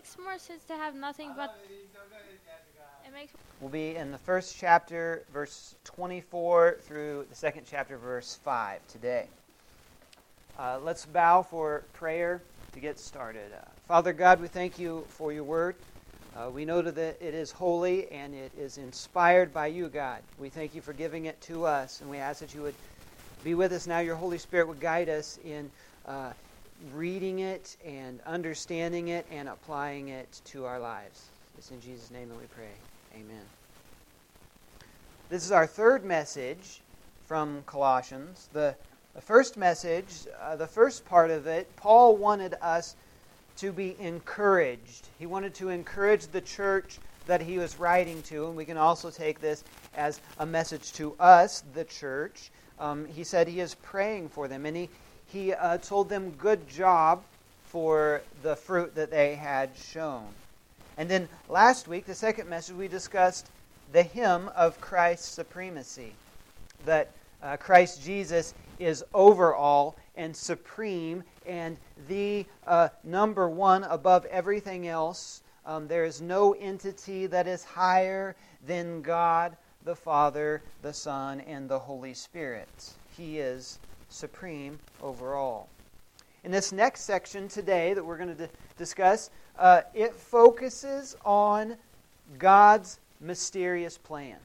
makes more sense to have nothing but. It makes. We'll be in the first chapter, verse 24, through the second chapter, verse 5 today. Uh, let's bow for prayer to get started. Uh, Father God, we thank you for your word. Uh, we know that it is holy and it is inspired by you, God. We thank you for giving it to us, and we ask that you would be with us now. Your Holy Spirit would guide us in uh, reading it and understanding it and applying it to our lives. It's in Jesus' name that we pray. Amen. This is our third message from Colossians. The, the first message, uh, the first part of it, Paul wanted us to be encouraged. He wanted to encourage the church that he was writing to, and we can also take this as a message to us, the church. Um, he said he is praying for them, and he, he uh, told them, Good job for the fruit that they had shown. And then last week, the second message, we discussed the hymn of Christ's supremacy. That uh, Christ Jesus is over all and supreme and the uh, number one above everything else. Um, there is no entity that is higher than God, the Father, the Son, and the Holy Spirit. He is supreme over all. In this next section today that we're going to discuss, uh, it focuses on God's mysterious plan.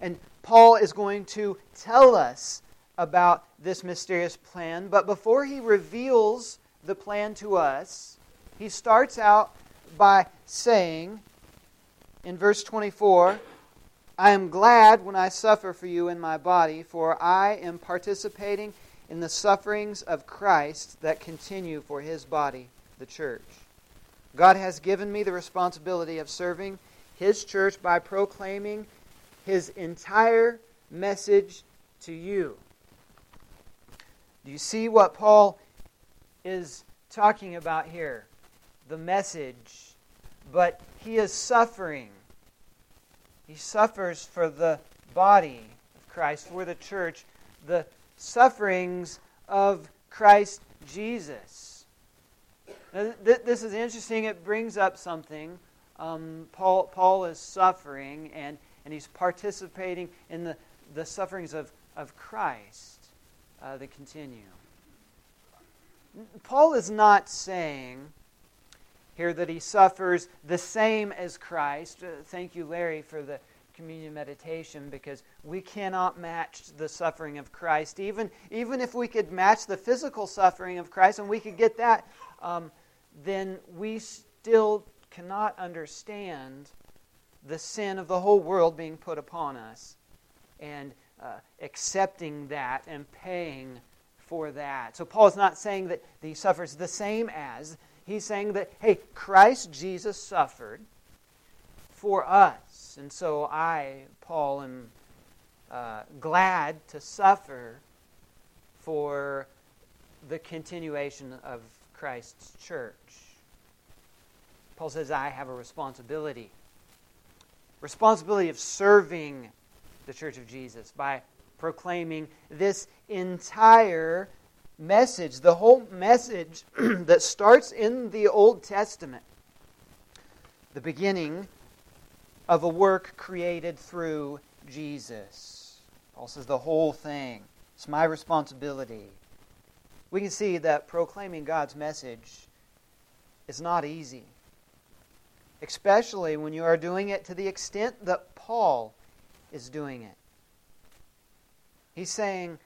And Paul is going to tell us about this mysterious plan, but before he reveals the plan to us, he starts out by saying in verse 24, I am glad when I suffer for you in my body, for I am participating in the sufferings of Christ that continue for his body, the church. God has given me the responsibility of serving his church by proclaiming his entire message to you. Do you see what Paul is talking about here? The message. But he is suffering. He suffers for the body of Christ, for the church, the sufferings of Christ Jesus. This is interesting. It brings up something. Um, Paul, Paul is suffering, and, and he's participating in the, the sufferings of, of Christ uh, that continue. Paul is not saying here that he suffers the same as Christ. Uh, thank you, Larry, for the communion meditation because we cannot match the suffering of Christ. Even, even if we could match the physical suffering of Christ and we could get that, um, then we still cannot understand the sin of the whole world being put upon us. And uh, accepting that and paying for that. So Paul is not saying that he suffers the same as. He's saying that, hey, Christ Jesus suffered for us. And so I, Paul, am uh, glad to suffer for the continuation of Christ's church. Paul says, I have a responsibility. Responsibility of serving the Church of Jesus by proclaiming this entire message, the whole message that starts in the Old Testament, the beginning of a work created through Jesus. Paul says the whole thing. It's my responsibility. We can see that proclaiming God's message is not easy, especially when you are doing it to the extent that Paul is doing it. He's saying,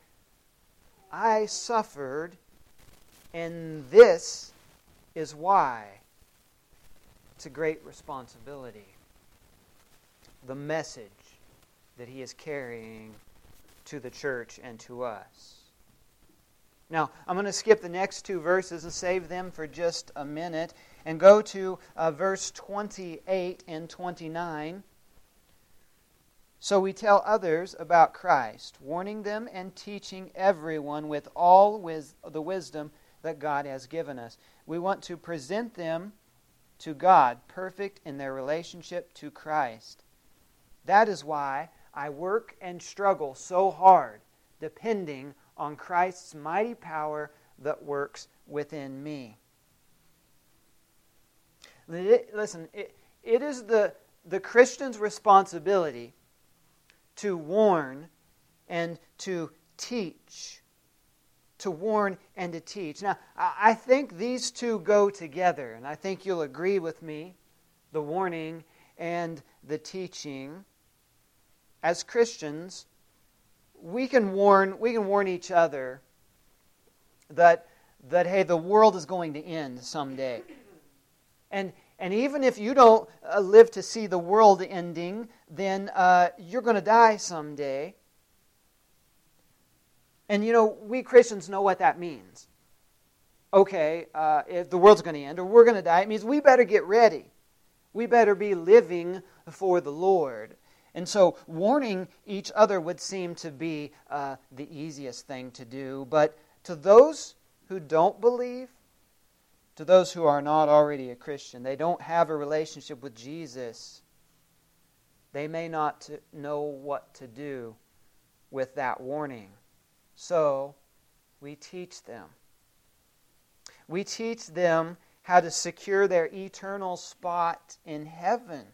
I suffered, and this is why. It's a great responsibility. The message that he is carrying to the church and to us. Now, I'm going to skip the next two verses and save them for just a minute and go to uh, verse 28 and 29. So we tell others about Christ, warning them and teaching everyone with all wis- the wisdom that God has given us. We want to present them to God, perfect in their relationship to Christ. That is why I work and struggle so hard, depending on Christ's mighty power that works within me. Listen, it, it is the, the Christian's responsibility to warn and to teach. To warn and to teach. Now, I think these two go together, and I think you'll agree with me the warning and the teaching. As Christians, we can warn, we can warn each other that, that hey, the world is going to end someday. And, and even if you don't uh, live to see the world ending, then uh, you're going to die someday. And you know, we Christians know what that means. Okay, uh, if the world's going to end or we're going to die, it means we better get ready. We better be living for the Lord. And so, warning each other would seem to be uh, the easiest thing to do. But to those who don't believe, to those who are not already a Christian, they don't have a relationship with Jesus, they may not know what to do with that warning. So, we teach them. We teach them how to secure their eternal spot in heaven,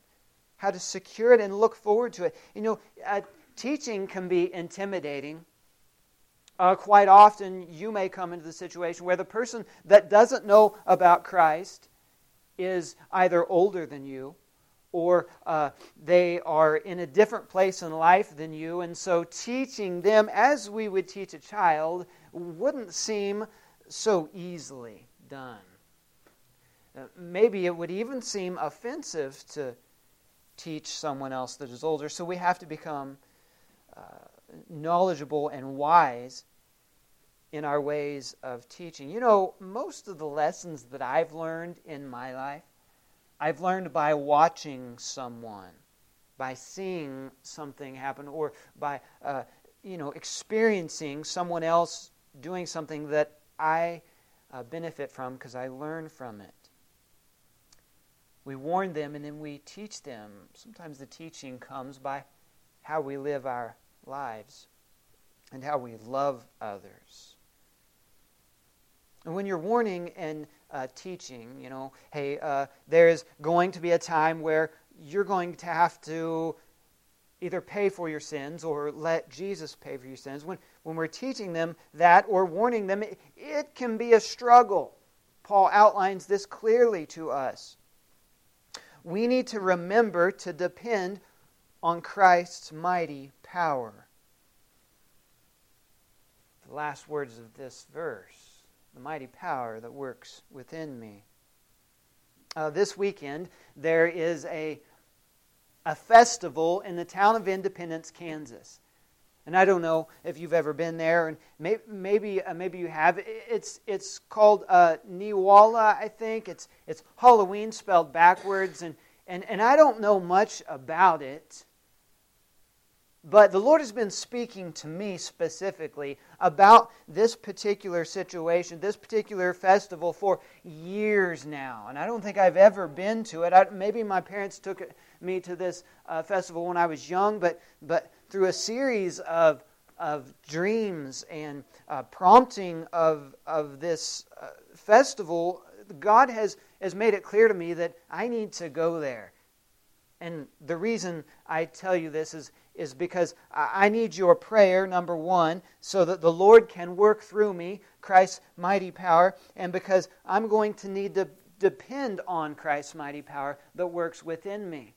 how to secure it and look forward to it. You know, uh, teaching can be intimidating. Uh, quite often, you may come into the situation where the person that doesn't know about Christ is either older than you or uh, they are in a different place in life than you, and so teaching them as we would teach a child wouldn't seem so easily done. Uh, maybe it would even seem offensive to teach someone else that is older, so we have to become uh, knowledgeable and wise in our ways of teaching. You know, most of the lessons that I've learned in my life I've learned by watching someone, by seeing something happen, or by uh, you know experiencing someone else doing something that I uh, benefit from because I learn from it. We warn them and then we teach them. Sometimes the teaching comes by how we live our lives and how we love others. And when you're warning and uh, teaching, you know, hey, uh, there's going to be a time where you're going to have to either pay for your sins or let Jesus pay for your sins. When, when we're teaching them that or warning them, it, it can be a struggle. Paul outlines this clearly to us. We need to remember to depend on Christ's mighty power. The last words of this verse the mighty power that works within me. Uh, this weekend, there is a, a festival in the town of Independence, Kansas. And I don't know if you've ever been there, and maybe maybe, uh, maybe you have. It's it's called uh, Neewollah, I think. It's it's Halloween spelled backwards, and, and and I don't know much about it. But the Lord has been speaking to me specifically about this particular situation, this particular festival for years now. And I don't think I've ever been to it. I, maybe my parents took me to this uh, festival when I was young, but, but through a series of, of dreams and uh, prompting of, of this uh, festival, God has, has made it clear to me that I need to go there. And the reason I tell you this is is because I need your prayer, number one, so that the Lord can work through me, Christ's mighty power, and because I'm going to need to depend on Christ's mighty power that works within me.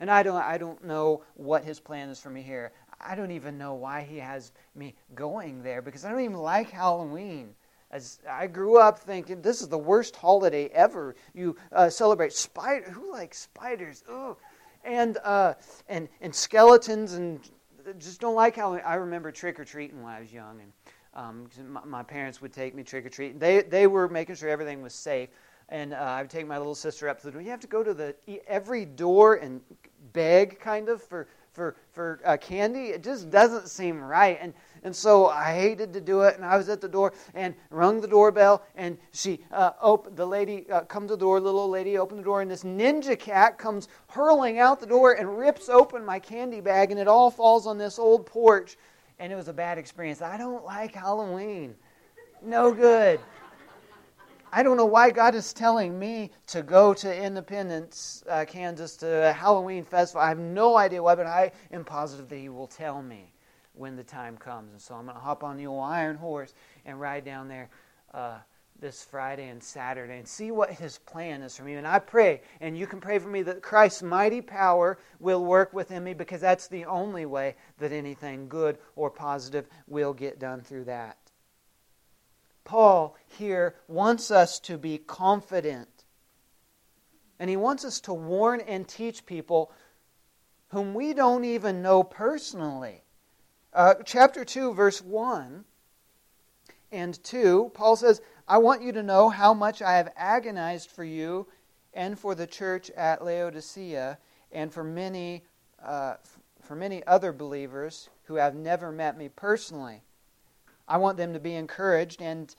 And I don't, I don't know what his plan is for me here. I don't even know why he has me going there because I don't even like Halloween. As I grew up thinking this is the worst holiday ever. You uh, celebrate spider. Who likes spiders? Oh, and uh, and and skeletons and just don't like how I remember trick or treating when I was young and. Um, my, my, parents would take me trick or treating. They they were making sure everything was safe, and uh, I would take my little sister up to the door. You have to go to the every door and beg, kind of, for for for uh, candy. It just doesn't seem right. And and so I hated to do it. And I was at the door and rung the doorbell. And she uh, opened, the lady uh, comes to the door, little old lady opened the door. And this ninja cat comes hurling out the door and rips open my candy bag. And it all falls on this old porch. And it was a bad experience. I don't like Halloween. No good. I don't know why God is telling me to go to Independence, uh, Kansas, to a Halloween festival. I have no idea why, but I am positive that He will tell me when the time comes. And so I'm going to hop on the old iron horse and ride down there uh, this Friday and Saturday and see what His plan is for me. And I pray, and you can pray for me, that Christ's mighty power will work within me because that's the only way that anything good or positive will get done through that. Paul here wants us to be confident. And he wants us to warn and teach people whom we don't even know personally. Uh, chapter 2, verse 1 and 2, Paul says, I want you to know how much I have agonized for you and for the church at Laodicea and for many, uh, for many other believers who have never met me personally. I want them to be encouraged and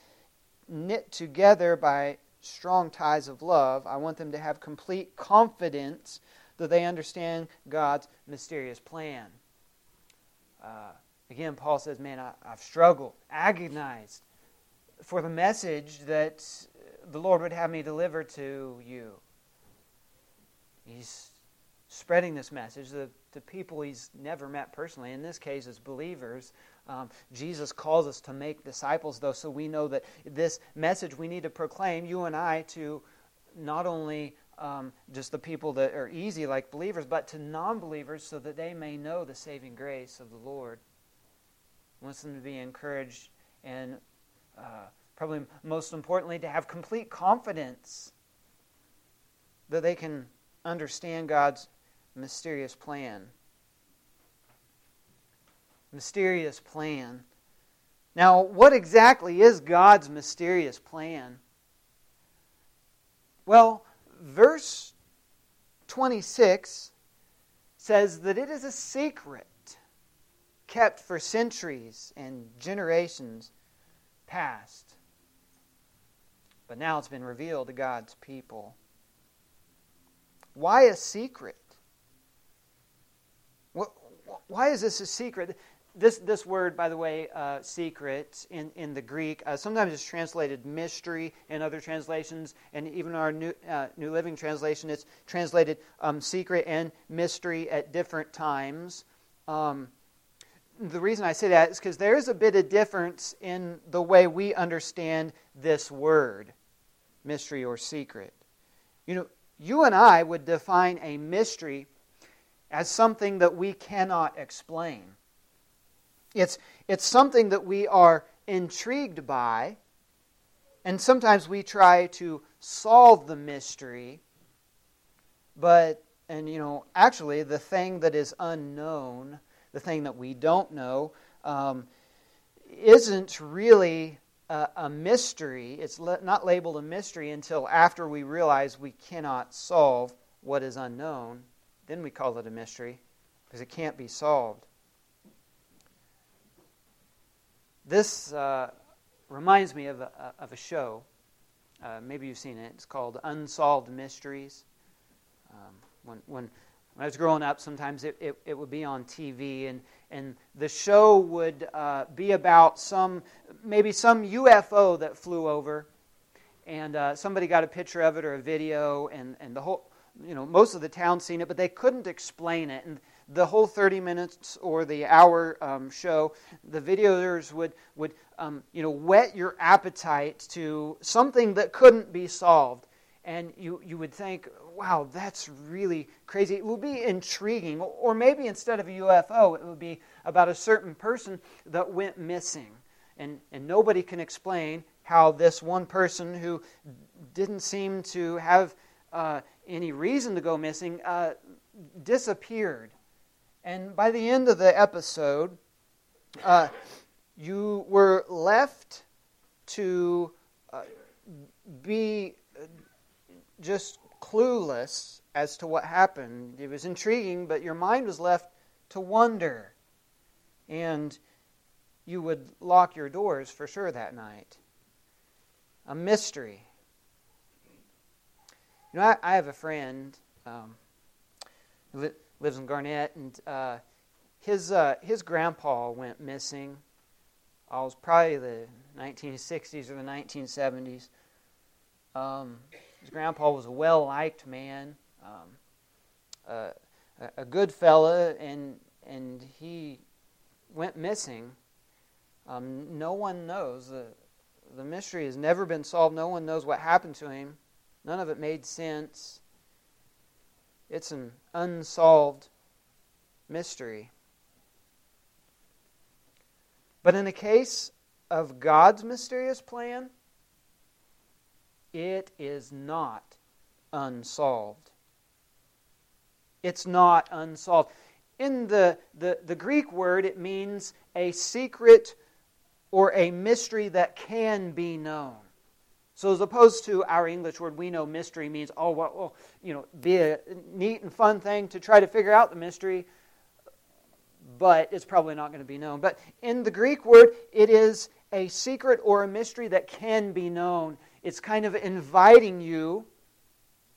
knit together by strong ties of love. I want them to have complete confidence that they understand God's mysterious plan. Uh, again, Paul says, Man, I, I've struggled, agonized for the message that the Lord would have me deliver to you. He's spreading this message to, to people he's never met personally, in this case, as believers. Um, Jesus calls us to make disciples, though, so we know that this message we need to proclaim, you and I, to not only um, just the people that are easy like believers, but to non believers so that they may know the saving grace of the Lord. Wants them to be encouraged and uh, probably most importantly, to have complete confidence that they can understand God's mysterious plan. Mysterious plan. Now, what exactly is God's mysterious plan? Well, verse 26 says that it is a secret kept for centuries and generations past. But now it's been revealed to God's people. Why a secret? Why is this a secret? This, this word, by the way, uh, secret, in, in the Greek, uh, sometimes it's translated mystery in other translations, and even our New, uh, New Living Translation, it's translated um, secret and mystery at different times. Um, the reason I say that is because there is a bit of difference in the way we understand this word, mystery or secret. You know, you and I would define a mystery as something that we cannot explain. It's, it's something that we are intrigued by, and sometimes we try to solve the mystery, but, and you know, actually, the thing that is unknown, the thing that we don't know, um, isn't really a, a mystery. It's le- not labeled a mystery until after we realize we cannot solve what is unknown. Then we call it a mystery because it can't be solved. This uh, reminds me of a, of a show. Uh, maybe you've seen it. It's called Unsolved Mysteries. Um, when, when, when I was growing up, sometimes it, it, it, would be on TV, and, and the show would uh, be about some, maybe some UFO that flew over, and uh, somebody got a picture of it or a video, and, and the whole, you know, most of the town seen it, but they couldn't explain it. And the whole 30 minutes or the hour um, show, the videos would, would um, you know, whet your appetite to something that couldn't be solved. And you, you would think, wow, that's really crazy. It would be intriguing. Or maybe instead of a UFO, it would be about a certain person that went missing. And, and nobody can explain how this one person who didn't seem to have uh, any reason to go missing, uh, disappeared. And by the end of the episode, uh, you were left to uh, be just clueless as to what happened. It was intriguing, but your mind was left to wonder. And you would lock your doors for sure that night. A mystery. You know, I, I have a friend um, li- lives in Garnett, and uh, his uh, his grandpa went missing. It was probably the 1960s or the 1970s. Um, his grandpa was a well liked man, um, uh, a good fella, and, and he went missing. Um, no one knows. The, the mystery has never been solved. No one knows what happened to him. None of it made sense. It's an unsolved mystery. But in the case of God's mysterious plan, it is not unsolved. It's not unsolved. In the, the, the Greek word, it means a secret or a mystery that can be known. So, as opposed to our English word, we know mystery means, oh, well, oh, you know, be a neat and fun thing to try to figure out the mystery, but it's probably not going to be known. But in the Greek word, it is a secret or a mystery that can be known. It's kind of inviting you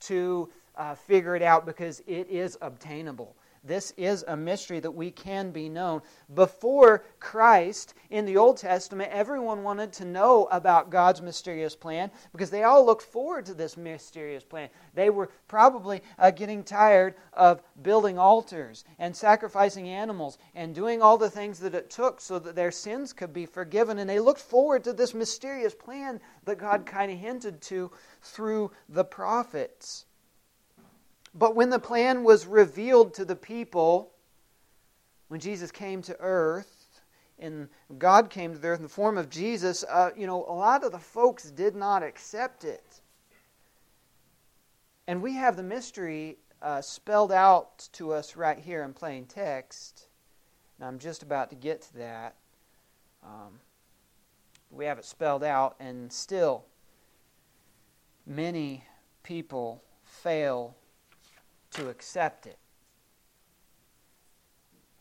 to uh, figure it out because it is obtainable. This is a mystery that we can be known. Before Christ, in the Old Testament, everyone wanted to know about God's mysterious plan because they all looked forward to this mysterious plan. They were probably uh, getting tired of building altars and sacrificing animals and doing all the things that it took so that their sins could be forgiven. And they looked forward to this mysterious plan that God kind of hinted to through the prophets. But when the plan was revealed to the people, when Jesus came to earth, and God came to the earth in the form of Jesus, uh, you know, a lot of the folks did not accept it. And we have the mystery uh, spelled out to us right here in plain text. And I'm just about to get to that. Um, we have it spelled out, and still, many people fail to accept it.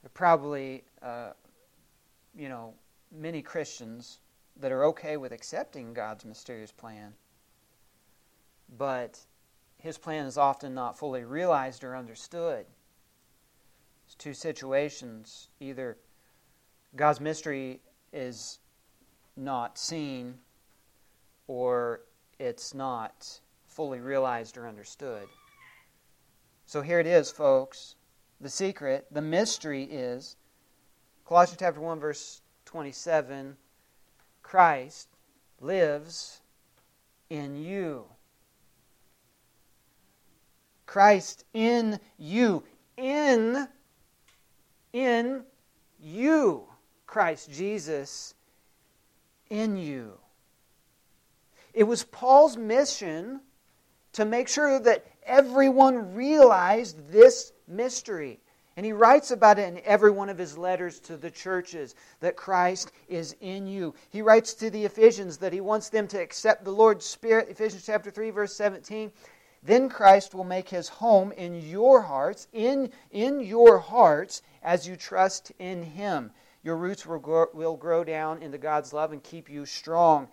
There are probably, uh, you know, many Christians that are okay with accepting God's mysterious plan, but His plan is often not fully realized or understood. There's two situations. Either God's mystery is not seen, or it's not fully realized or understood. So here it is, folks. The secret, the mystery is Colossians chapter 1 verse 27, Christ lives in you. Christ in you. In in you. Christ Jesus in you. It was Paul's mission to make sure that everyone realized this mystery. And he writes about it in every one of his letters to the churches that Christ is in you. He writes to the Ephesians that he wants them to accept the Lord's Spirit. Ephesians chapter 3 verse 17. Then Christ will make his home in your hearts, in, in your hearts as you trust in him. Your roots will grow, will grow down into God's love and keep you strong.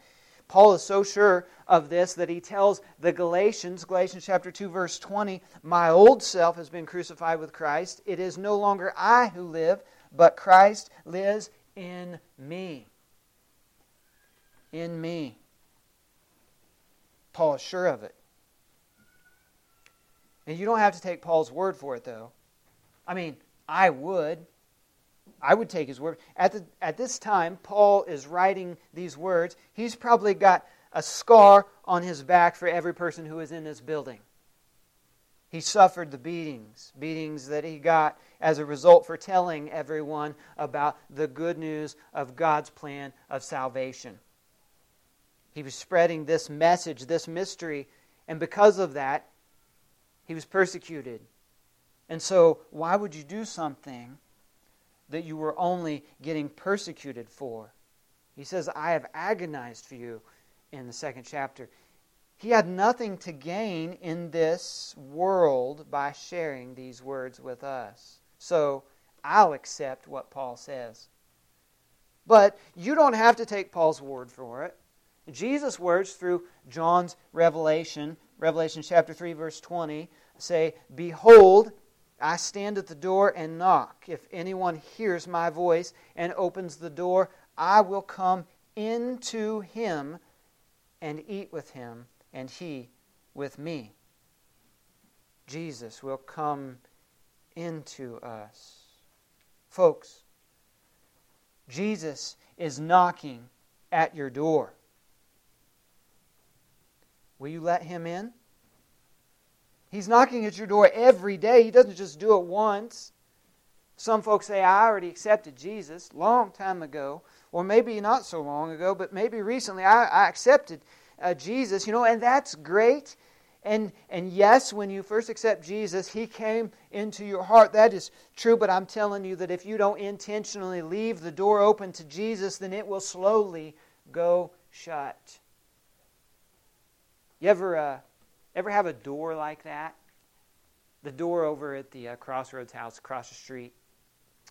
Paul is so sure of this that he tells the Galatians, Galatians chapter 2 verse 20, "My old self has been crucified with Christ. It is no longer I who live, but Christ lives in me." In me. Paul is sure of it. And you don't have to take Paul's word for it though. I mean, I would. I would take his word. At, the, at this time, Paul is writing these words. He's probably got a scar on his back for every person who is in this building. He suffered the beatings, beatings that he got as a result for telling everyone about the good news of God's plan of salvation. He was spreading this message, this mystery, and because of that, he was persecuted. And so, why would you do something that you were only getting persecuted for. He says, I have agonized for you in the second chapter. He had nothing to gain in this world by sharing these words with us. So I'll accept what Paul says. But you don't have to take Paul's word for it. Jesus' words through John's revelation, Revelation chapter 3, verse 20, say, Behold, I stand at the door and knock. If anyone hears my voice and opens the door, I will come into him and eat with him, and He with me. Jesus will come into us. Folks, Jesus is knocking at your door. Will you let him in? He's knocking at your door every day. He doesn't just do it once. Some folks say, I already accepted Jesus long time ago, or maybe not so long ago, but maybe recently I, I accepted uh, Jesus, you know, and that's great. And, and yes, when you first accept Jesus, He came into your heart. That is true, but I'm telling you that if you don't intentionally leave the door open to Jesus, then it will slowly go shut. You ever, uh, ever have a door like that? The door over at the uh, Crossroads house across the street.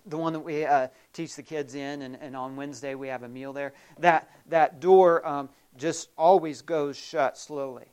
The one that we uh, teach the kids in, and, and on Wednesday we have a meal there. That, that door um, just always goes shut slowly.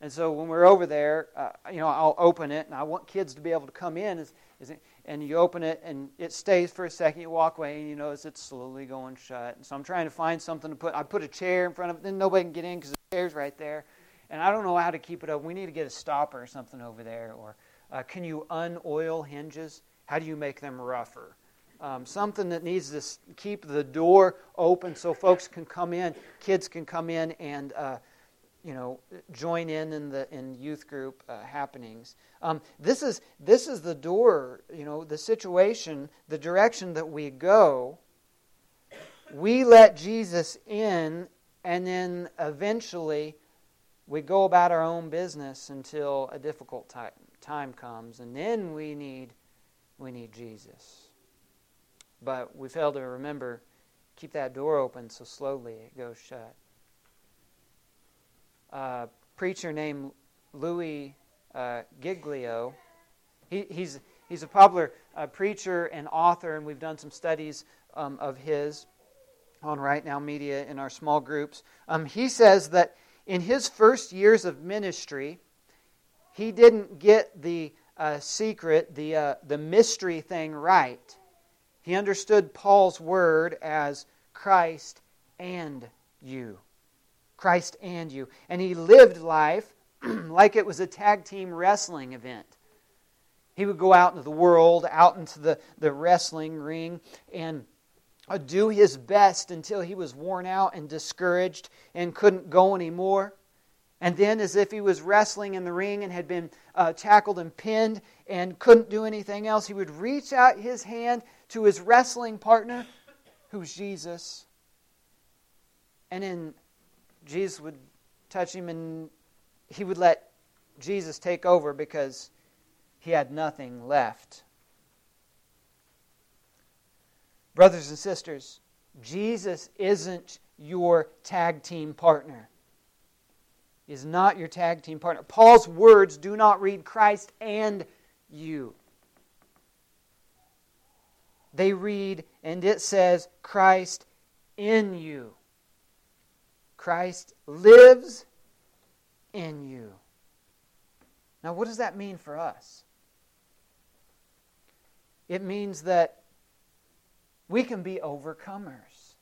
And so when we're over there, uh, you know, I'll open it, and I want kids to be able to come in. Is, is it, and you open it, and it stays for a second. You walk away, and you notice it's slowly going shut. And so I'm trying to find something to put. I put a chair in front of it, then nobody can get in because the chair's right there and I don't know how to keep it open. We need to get a stopper or something over there. Or uh, can you unoil hinges? How do you make them rougher? Um, something that needs to keep the door open so folks can come in, kids can come in and uh, you know join in in the in youth group uh, happenings. Um, this is this is the door. You know the situation, the direction that we go. We let Jesus in, and then eventually we go about our own business until a difficult time, time comes, and then we need, we need Jesus. But we fail to remember, keep that door open so slowly it goes shut. A preacher named Louis uh, Giglio, he, he's, he's a popular uh, preacher and author, and we've done some studies um, of his on Right Now Media in our small groups. Um, he says that in his first years of ministry, he didn't get the uh, secret, the, uh, the mystery thing right. He understood Paul's word as Christ and you. Christ and you. And he lived life like it was a tag team wrestling event. He would go out into the world, out into the, the wrestling ring, and do his best until he was worn out and discouraged and couldn't go anymore. And then, as if he was wrestling in the ring and had been uh, tackled and pinned and couldn't do anything else, he would reach out his hand to his wrestling partner, who's Jesus. And then Jesus would touch him and he would let Jesus take over because he had nothing left Brothers and sisters, Jesus isn't your tag team partner. He is not your tag team partner. Paul's words do not read Christ and you. They read, and it says, Christ in you. Christ lives in you. Now, what does that mean for us? It means that we can be overcomers.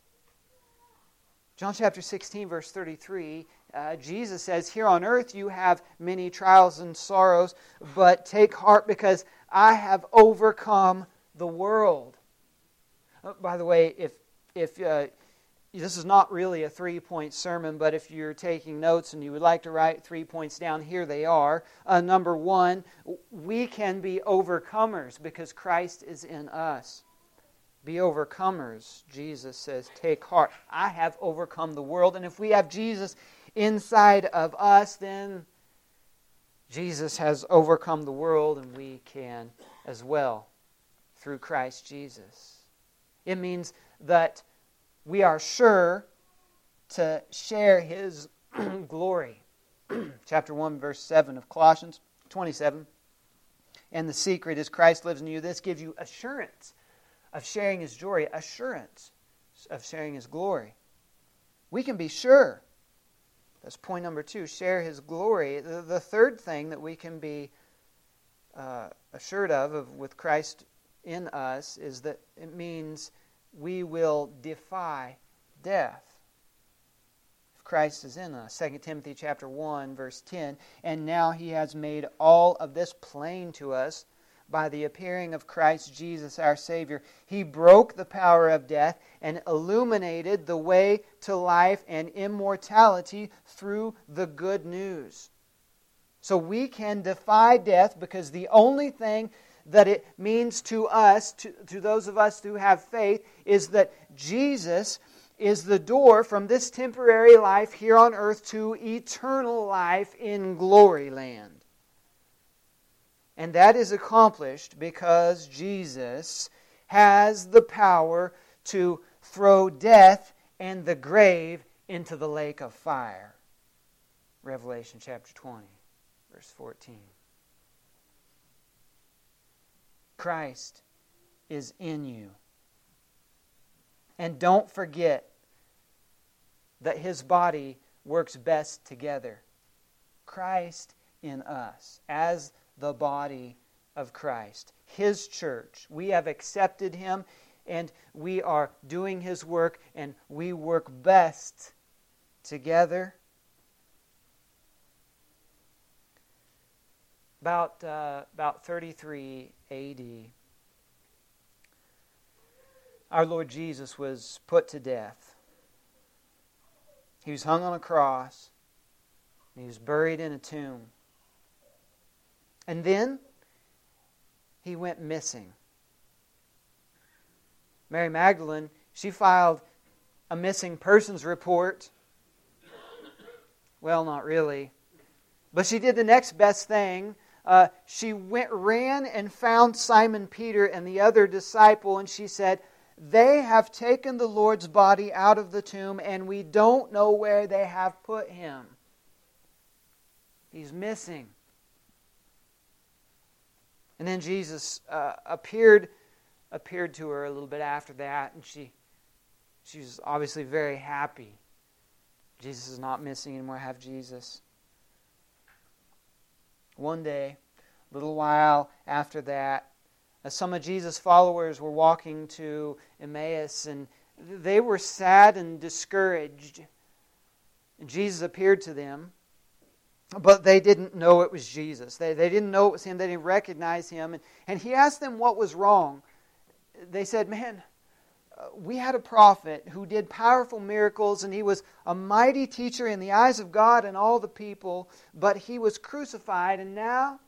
John chapter 16, verse 33, uh, Jesus says, Here on earth you have many trials and sorrows, but take heart because I have overcome the world. Uh, by the way, if, if uh, this is not really a three point sermon, but if you're taking notes and you would like to write three points down, here they are. Uh, number one, we can be overcomers because Christ is in us. Be overcomers, Jesus says. Take heart. I have overcome the world. And if we have Jesus inside of us, then Jesus has overcome the world, and we can as well through Christ Jesus. It means that we are sure to share his glory. Chapter 1, verse 7 of Colossians 27. And the secret is Christ lives in you. This gives you assurance of sharing his joy, assurance of sharing his glory. We can be sure. That's point number two share his glory. The, the third thing that we can be uh, assured of, of with Christ in us is that it means we will defy death. Christ is in us. 2 Timothy chapter 1 verse 10, and now he has made all of this plain to us by the appearing of Christ Jesus our Savior. He broke the power of death and illuminated the way to life and immortality through the good news. So we can defy death because the only thing that it means to us, to, to those of us who have faith, is that Jesus is the door from this temporary life here on earth to eternal life in glory land. And that is accomplished because Jesus has the power to throw death and the grave into the lake of fire. Revelation chapter 20, verse 14. Christ is in you. And don't forget that his body works best together. Christ in us, as the body of Christ, his church. We have accepted him and we are doing his work and we work best together. About, uh, about 33 AD, our Lord Jesus was put to death. He was hung on a cross. He was buried in a tomb. And then he went missing. Mary Magdalene, she filed a missing persons report. Well, not really. But she did the next best thing uh, she went, ran and found Simon Peter and the other disciple, and she said, They have taken the Lord's body out of the tomb, and we don't know where they have put him. He's missing. And then Jesus uh, appeared appeared to her a little bit after that, and she she was obviously very happy. Jesus is not missing anymore. Have Jesus. One day, a little while after that, uh, some of Jesus' followers were walking to Emmaus and they were sad and discouraged. And Jesus appeared to them, but they didn't know it was Jesus. They, they didn't know it was him. They didn't recognize him. And, and he asked them what was wrong. They said, Man, uh, we had a prophet who did powerful miracles, and he was a mighty teacher in the eyes of God and all the people, but he was crucified, and now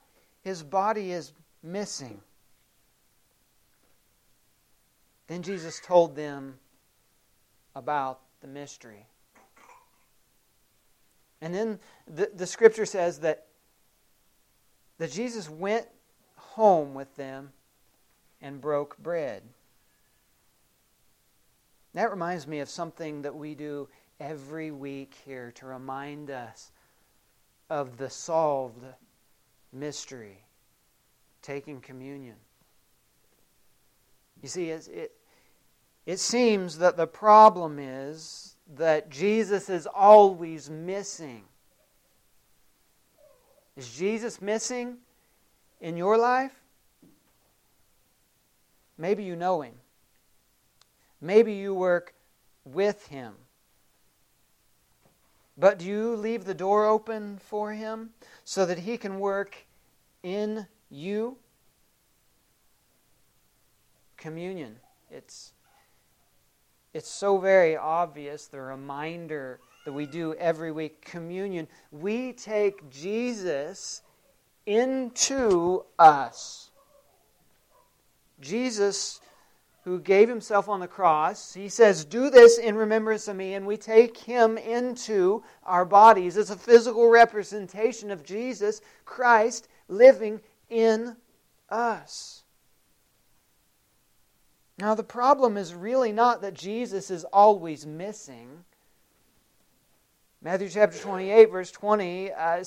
his body is missing. Then Jesus told them about the mystery. And then the, the scripture says that, that Jesus went home with them and broke bread. That reminds me of something that we do every week here to remind us of the solved mystery taking communion. You see, it, it seems that the problem is that Jesus is always missing. Is Jesus missing in your life? Maybe you know him. Maybe you work with him. But do you leave the door open for him so that he can work in you? Communion. It's it's so very obvious the reminder that we do every week communion. We take Jesus into us. Jesus who gave himself on the cross, he says, Do this in remembrance of me, and we take him into our bodies. It's a physical representation of Jesus Christ living in us. Now, the problem is really not that Jesus is always missing. Matthew chapter 28, verse 20, uh,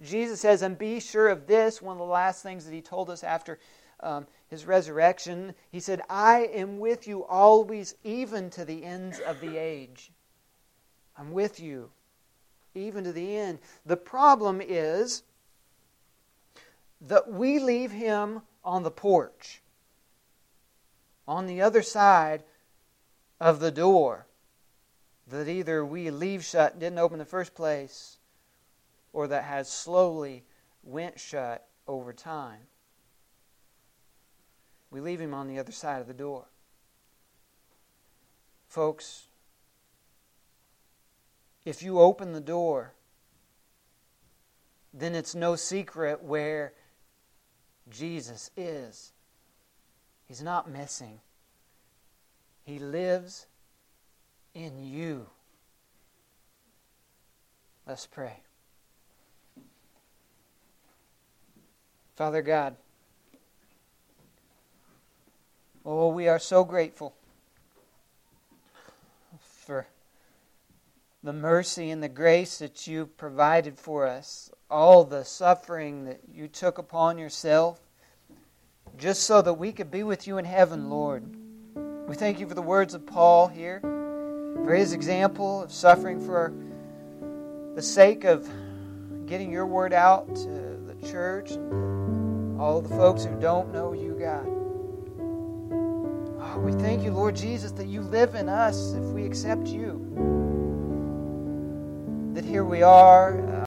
Jesus says, And be sure of this, one of the last things that he told us after um, his resurrection, he said, I am with you always, even to the ends of the age. I'm with you, even to the end. The problem is that we leave him on the porch, on the other side of the door. that either we leave shut didn't open in the first place, or that has slowly went shut over time. We leave him on the other side of the door. Folks, if you open the door, then it's no secret where Jesus is. He's not missing. He lives in you. Let's pray. Father God, oh, we are so grateful for the mercy and the grace that you provided for us, all the suffering that you took upon yourself, just so that we could be with you in heaven, Lord. We thank you for the words of Paul here, for his example of suffering for the sake of getting your word out to the church and all the folks who don't know you, God. Oh, we thank you, Lord Jesus, that you live in us if we accept you. That here we are.